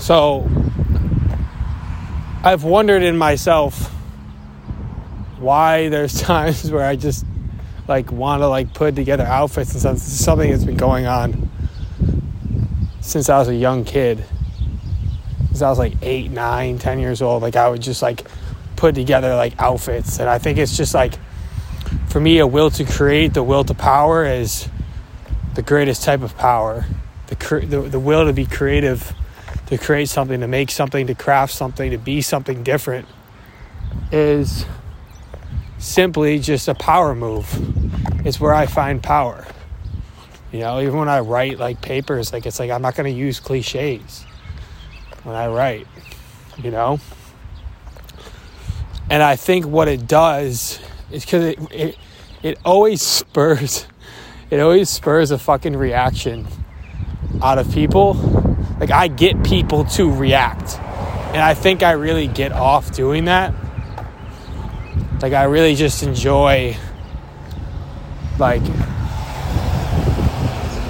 So I've wondered in myself why there's times where I just like want to like put together outfits and stuff. This is something that's been going on since I was a young kid. Since I was like eight, nine, ten years old. Like I would just like put together like outfits, and I think it's just like for me, a will to create, the will to power is the greatest type of power. The, the, the will to be creative, to create something, to make something, to craft something, to be something different is simply just a power move. It's where I find power. You know, even when I write like papers, like it's like I'm not going to use cliches when I write, you know? And I think what it does is because it, it, it always spurs, it always spurs a fucking reaction out of people. Like I get people to react. And I think I really get off doing that. Like I really just enjoy like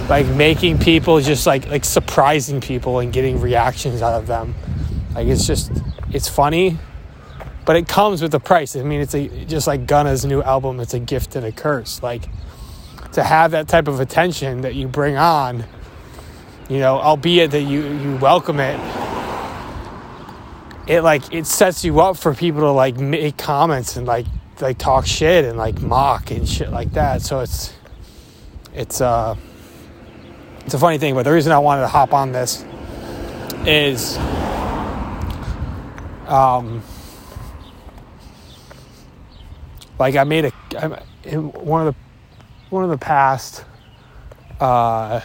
like making people just like like surprising people and getting reactions out of them. Like it's just it's funny, but it comes with a price. I mean, it's a just like Gunna's new album. It's a gift and a curse. Like to have that type of attention that you bring on, you know, albeit that you you welcome it. It like it sets you up for people to like make comments and like like talk shit and like mock and shit like that. So it's it's uh it's a funny thing, but the reason I wanted to hop on this is um like I made a in one of the one of the past uh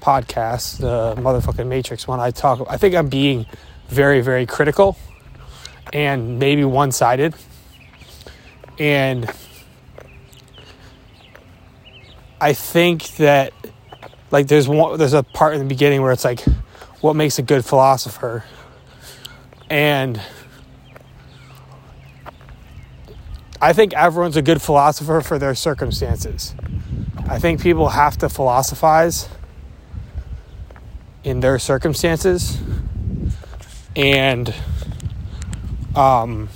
podcasts, the motherfucking Matrix one, I talk I think I'm being very, very critical and maybe one sided. And I think that like there's one there's a part in the beginning where it's like what makes a good philosopher and i think everyone's a good philosopher for their circumstances i think people have to philosophize in their circumstances and um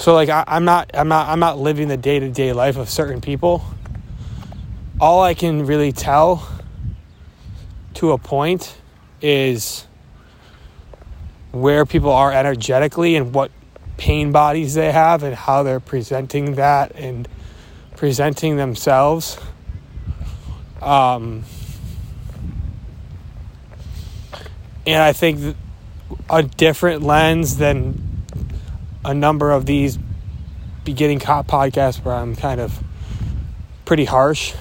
So like I, am not I'm not I'm not living the day to day life of certain people. All I can really tell to a point is where people are energetically and what pain bodies they have and how they're presenting that and presenting themselves. Um, and I think a different lens than a number of these beginning cop podcasts where I'm kind of pretty harsh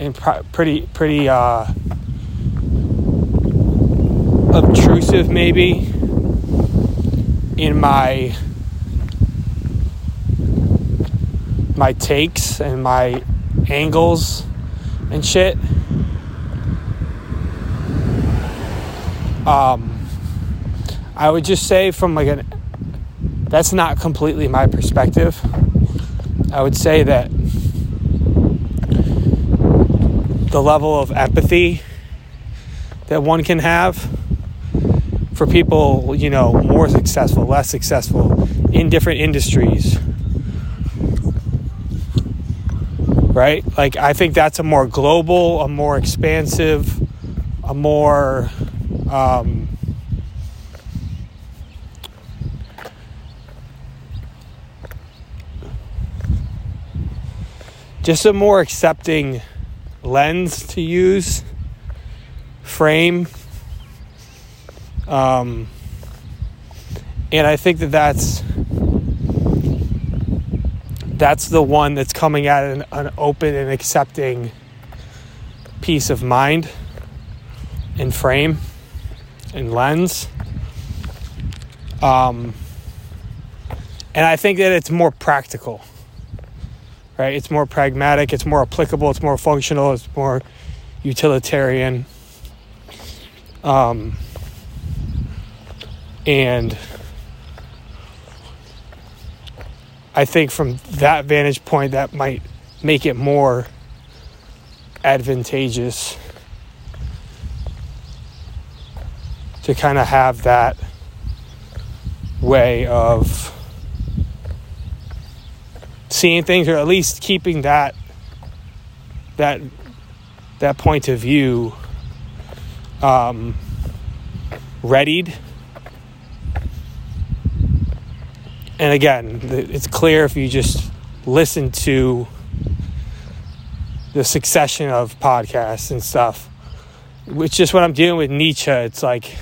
and pr- pretty pretty uh, obtrusive maybe in my my takes and my angles and shit. Um, I would just say from like an that's not completely my perspective. I would say that the level of empathy that one can have for people, you know, more successful, less successful in different industries. Right? Like, I think that's a more global, a more expansive, a more um, just a more accepting lens to use, frame. Um, and I think that that's that's the one that's coming at an, an open and accepting peace of mind and frame and lens. Um, and I think that it's more practical right? It's more pragmatic, it's more applicable, it's more functional, it's more utilitarian. Um, and I think from that vantage point, that might make it more advantageous to kind of have that way of seeing things or at least keeping that that that point of view um, readied and again it's clear if you just listen to the succession of podcasts and stuff which is what i'm dealing with nietzsche. It's like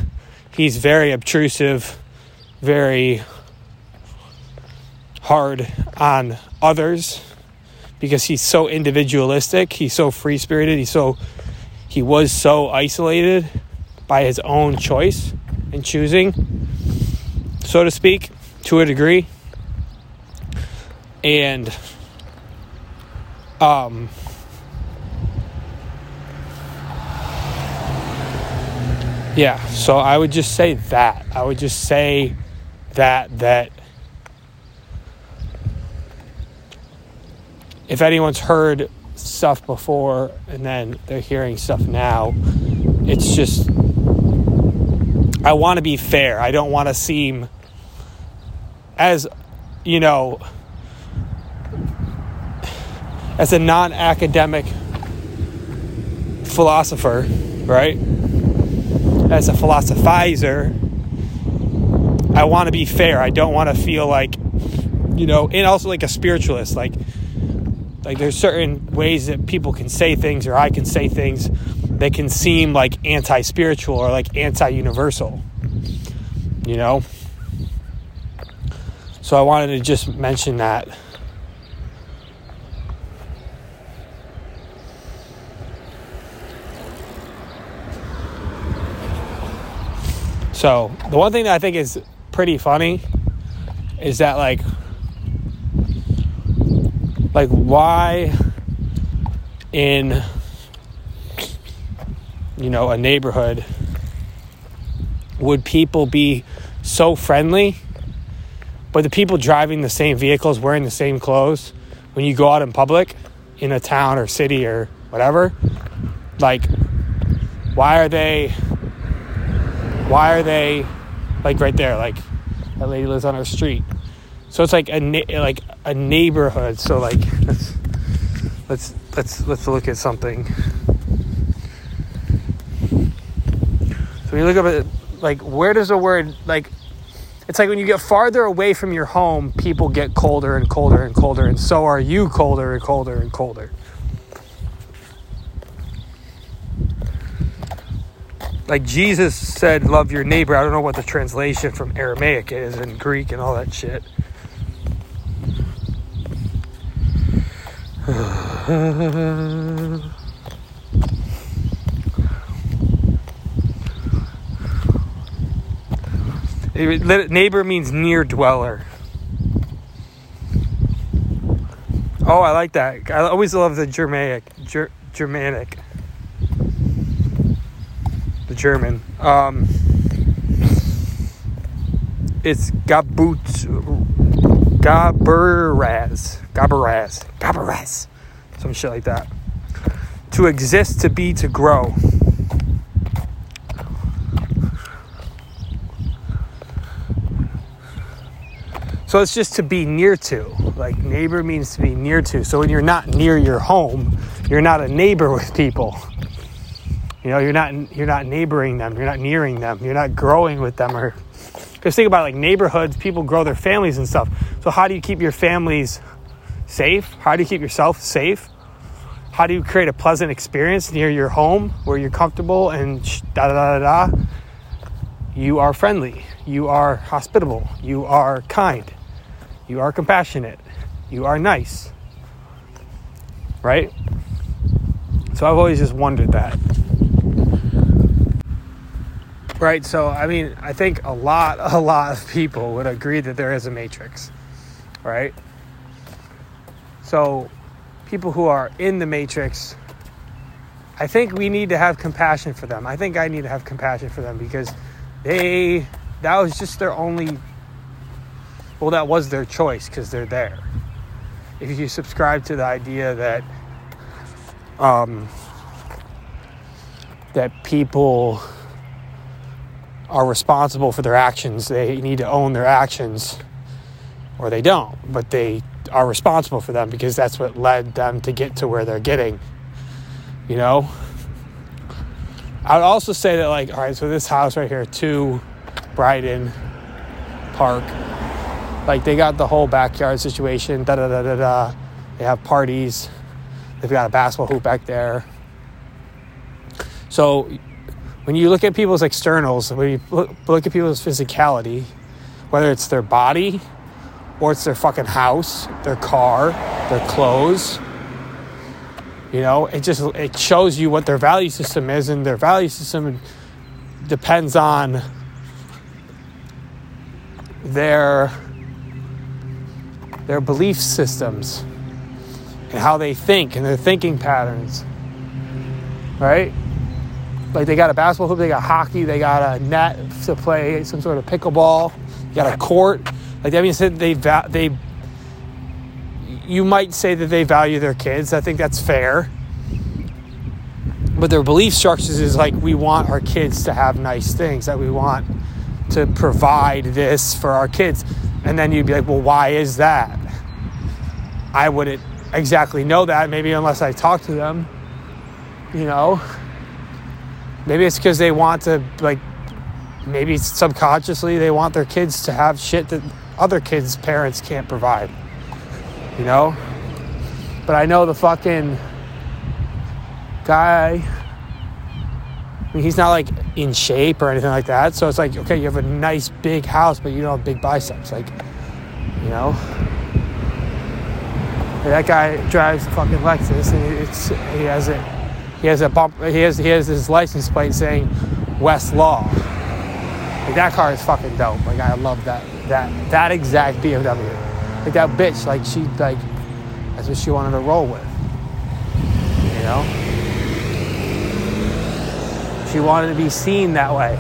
he's very obtrusive very hard on others because he's so individualistic, he's so free spirited, he's so he was so isolated by his own choice and choosing, so to speak, to a degree. And um yeah, so I would just say that. I would just say that that if anyone's heard stuff before and then they're hearing stuff now, it's just I want to be fair. I don't want to seem as you know as a non-academic philosopher, right? As a philosophizer, I want to be fair. I don't want to feel like you know, and also like a spiritualist like like there's certain ways that people can say things or I can say things that can seem like anti-spiritual or like anti-universal. You know? So I wanted to just mention that. So, the one thing that I think is pretty funny is that like like why in you know a neighborhood would people be so friendly but the people driving the same vehicles wearing the same clothes when you go out in public in a town or city or whatever like why are they why are they like right there like that lady lives on our street so it's like a like a neighborhood. So like let's let's let's let's look at something. So you look up at like where does the word like it's like when you get farther away from your home, people get colder and colder and colder, and so are you colder and colder and colder. Like Jesus said, love your neighbor. I don't know what the translation from Aramaic is and Greek and all that shit. Neighbor means near dweller. Oh, I like that. I always love the Germanic. Ger- Germanic. The German. Um, it's Gabut Gabaraz. Gabaraz. Gabaraz. Some shit like that. To exist, to be, to grow. So it's just to be near to. Like neighbor means to be near to. So when you're not near your home, you're not a neighbor with people. You know, you're not you're not neighboring them. You're not nearing them. You're not growing with them or because think about like neighborhoods, people grow their families and stuff. So how do you keep your families safe? How do you keep yourself safe? How do you create a pleasant experience near your home where you're comfortable and da da da da? You are friendly. You are hospitable. You are kind. You are compassionate. You are nice. Right? So I've always just wondered that. Right. So, I mean, I think a lot, a lot of people would agree that there is a matrix. Right. So, people who are in the matrix, I think we need to have compassion for them. I think I need to have compassion for them because they, that was just their only, well, that was their choice because they're there. If you subscribe to the idea that, um, that people are responsible for their actions. They need to own their actions or they don't, but they are responsible for them because that's what led them to get to where they're getting. You know? I would also say that, like, all right, so this house right here, 2 Brighton Park, like, they got the whole backyard situation, da da da da da. They have parties, they've got a basketball hoop back there. So, when you look at people's externals, when you look, look at people's physicality, whether it's their body or it's their fucking house, their car, their clothes. You know, it just it shows you what their value system is, and their value system depends on their their belief systems and how they think and their thinking patterns. Right? Like they got a basketball hoop, they got hockey, they got a net to play some sort of pickleball, you got a court like that means that they they you might say that they value their kids. I think that's fair. But their belief structures is like we want our kids to have nice things, that we want to provide this for our kids. And then you'd be like, well, why is that? I wouldn't exactly know that, maybe unless I talk to them. You know? Maybe it's because they want to, like, maybe subconsciously they want their kids to have shit that other kids' parents can't provide. You know? But I know the fucking guy, I mean, he's not like in shape or anything like that. So it's like, okay, you have a nice big house, but you don't have big biceps. Like, you know? That guy drives a fucking Lexus and it's, he has it. He has a bump. He has he has his license plate saying Westlaw. Like that car is fucking dope. Like I love that that that exact BMW. Like that bitch, like she like that's what she wanted to roll with. You know? She wanted to be seen that way.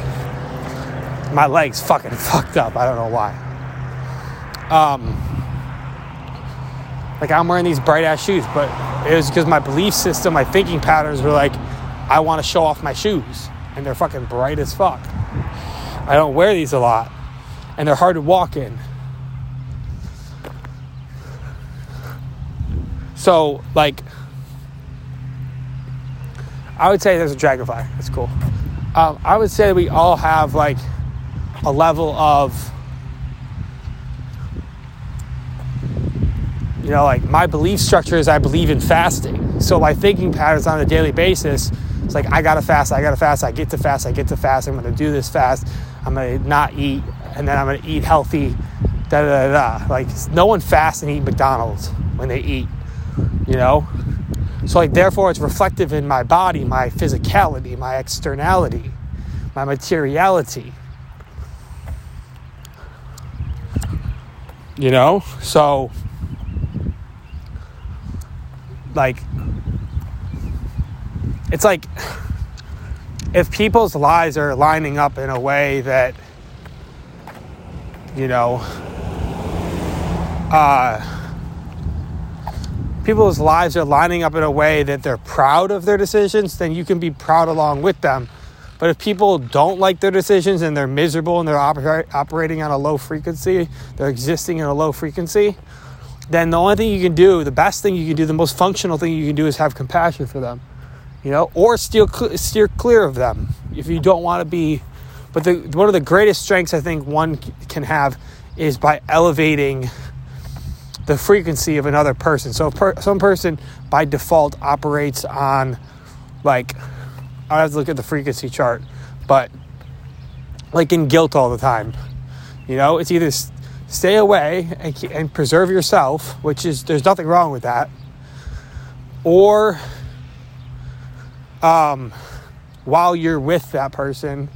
My legs fucking fucked up. I don't know why. Um like I'm wearing these bright ass shoes, but it was because my belief system, my thinking patterns were like, I want to show off my shoes. And they're fucking bright as fuck. I don't wear these a lot and they're hard to walk in. So, like, I would say there's a dragonfly. That's cool. Um, I would say we all have like a level of, you know, like my belief structure is I believe in fasting. So my thinking patterns on a daily basis, it's like I gotta fast, I gotta fast, I get to fast, I get to fast, I'm gonna do this fast, I'm gonna not eat, and then I'm gonna eat healthy. Da da da. da. Like no one fasts and eat McDonald's when they eat. You know. So like therefore, it's reflective in my body, my physicality, my externality, my materiality. You know. So like it's like if people's lives are lining up in a way that you know, uh, people's lives are lining up in a way that they're proud of their decisions, then you can be proud along with them. But if people don't like their decisions and they're miserable and they're oper- operating on a low frequency, they're existing in a low frequency, then the only thing you can do, the best thing you can do, the most functional thing you can do is have compassion for them, you know, or steer, steer clear of them if you don't want to be but the, one of the greatest strengths I think one can have is by elevating the frequency of another person. So per, some person by default operates on like I have to look at the frequency chart, but like in guilt all the time. You know, it's either stay away and, and preserve yourself, which is there's nothing wrong with that, or um, while you're with that person,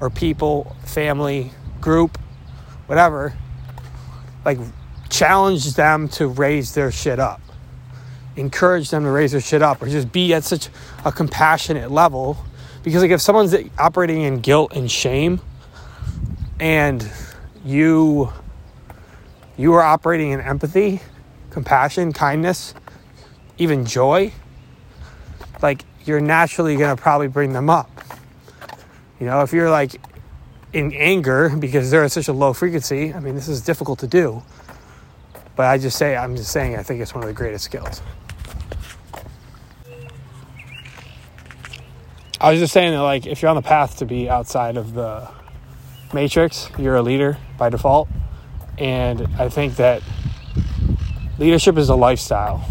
or people, family, group, whatever, like challenge them to raise their shit up. Encourage them to raise their shit up or just be at such a compassionate level. Because like if someone's operating in guilt and shame and you you are operating in empathy, compassion, kindness, even joy, like you're naturally going to probably bring them up. You know, if you're like in anger because they're at such a low frequency, I mean, this is difficult to do. But I just say, I'm just saying, I think it's one of the greatest skills. I was just saying that, like, if you're on the path to be outside of the matrix, you're a leader by default. And I think that leadership is a lifestyle,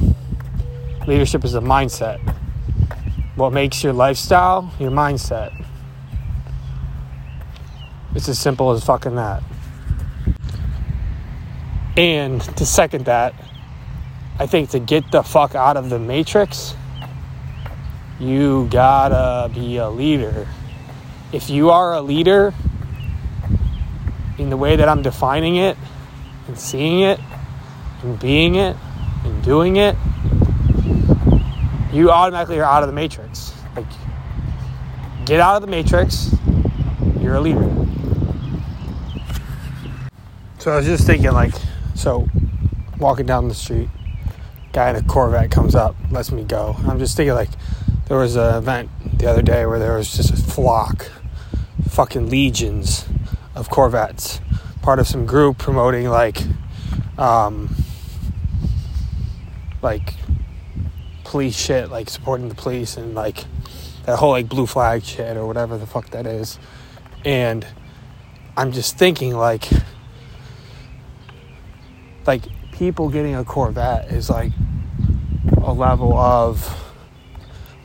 leadership is a mindset. What makes your lifestyle your mindset? It's as simple as fucking that. And to second that, I think to get the fuck out of the matrix, you gotta be a leader. If you are a leader in the way that I'm defining it and seeing it and being it and doing it, you automatically are out of the matrix. Like, get out of the matrix, you're a leader. So I was just thinking, like, so walking down the street, guy in a Corvette comes up, lets me go. I'm just thinking, like, there was an event the other day where there was just a flock, fucking legions of Corvettes, part of some group promoting, like, um, like police shit, like supporting the police and like that whole like blue flag shit or whatever the fuck that is. And I'm just thinking like like people getting a Corvette is like a level of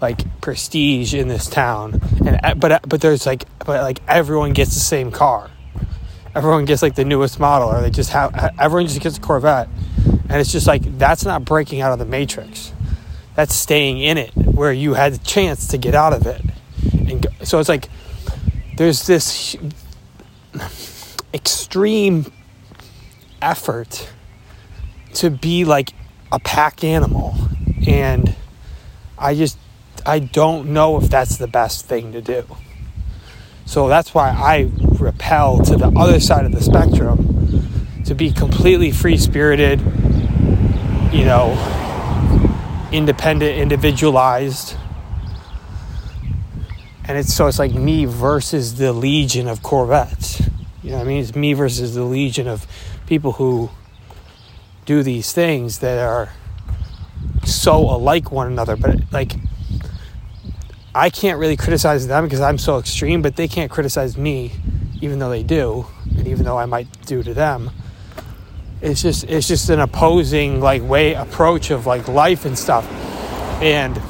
like prestige in this town and but but there's like but like everyone gets the same car everyone gets like the newest model or they just have everyone just gets a corvette and it's just like that's not breaking out of the matrix that's staying in it where you had the chance to get out of it and go, so it's like there's this extreme effort to be like a pack animal. And I just, I don't know if that's the best thing to do. So that's why I repel to the other side of the spectrum to be completely free spirited, you know, independent, individualized. And it's so it's like me versus the legion of Corvettes. You know I mean? It's me versus the legion of people who do these things that are so alike one another but like i can't really criticize them because i'm so extreme but they can't criticize me even though they do and even though i might do to them it's just it's just an opposing like way approach of like life and stuff and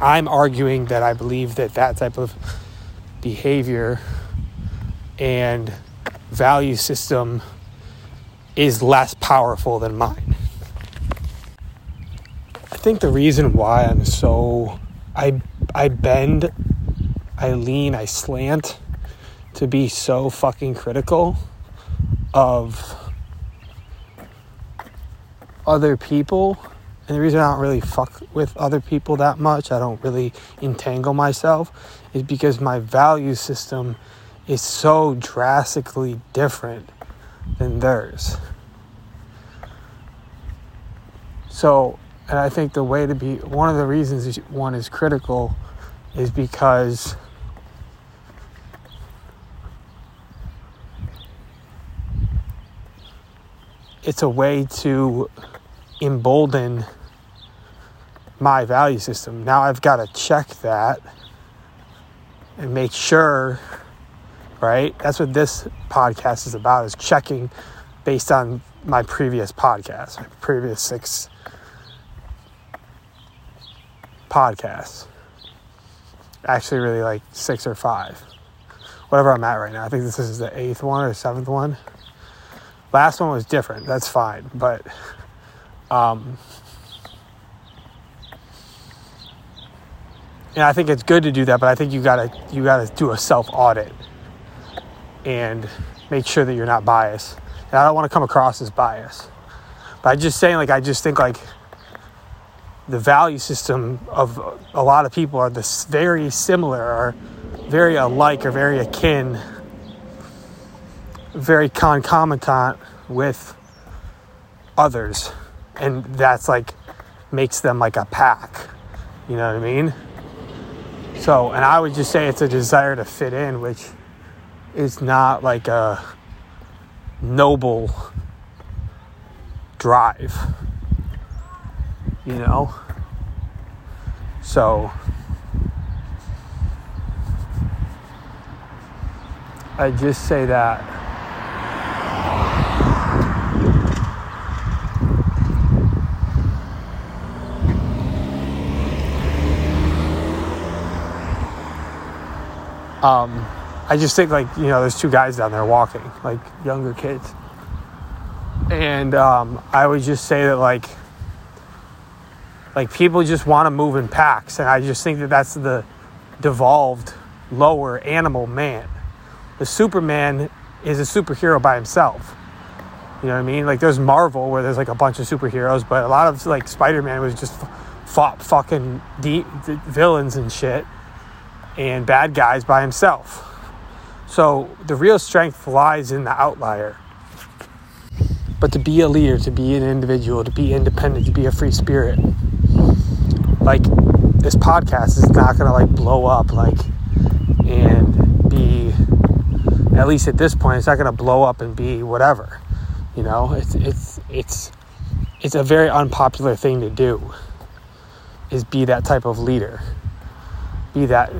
i'm arguing that i believe that that type of behavior and value system is less powerful than mine. I think the reason why I'm so I I bend, I lean, I slant to be so fucking critical of other people and the reason I don't really fuck with other people that much, I don't really entangle myself, is because my value system is so drastically different than theirs. So, and I think the way to be one of the reasons one is critical is because it's a way to embolden my value system. Now I've got to check that and make sure right? That's what this podcast is about is checking based on my previous podcast, my previous six podcasts. Actually really like six or five. Whatever I'm at right now. I think this is the eighth one or seventh one. Last one was different. That's fine. But um and I think it's good to do that, but I think you gotta you gotta do a self audit and make sure that you're not biased. And I don't want to come across as biased. But I'm just saying, like, I just think, like, the value system of a lot of people are this very similar or very alike or very akin, very concomitant with others. And that's like makes them like a pack. You know what I mean? So, and I would just say it's a desire to fit in, which is not like a noble drive, you know? So, I just say that. Um, I just think like you know, there's two guys down there walking, like younger kids, and um, I would just say that like like people just want to move in packs, and I just think that that's the devolved lower animal man. The Superman is a superhero by himself. You know what I mean? Like there's Marvel where there's like a bunch of superheroes, but a lot of like Spider-Man was just fought fucking de- villains and shit and bad guys by himself. So the real strength lies in the outlier. But to be a leader, to be an individual, to be independent, to be a free spirit, like this podcast is not gonna like blow up like and be at least at this point it's not gonna blow up and be whatever. You know, it's it's it's it's a very unpopular thing to do is be that type of leader. Be that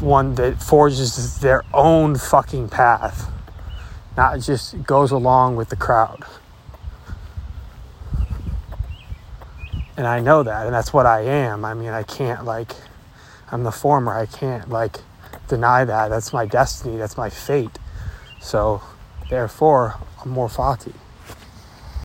one that forges their own fucking path, not just goes along with the crowd. And I know that, and that's what I am. I mean, I can't, like, I'm the former. I can't, like, deny that. That's my destiny. That's my fate. So, therefore, amor fati.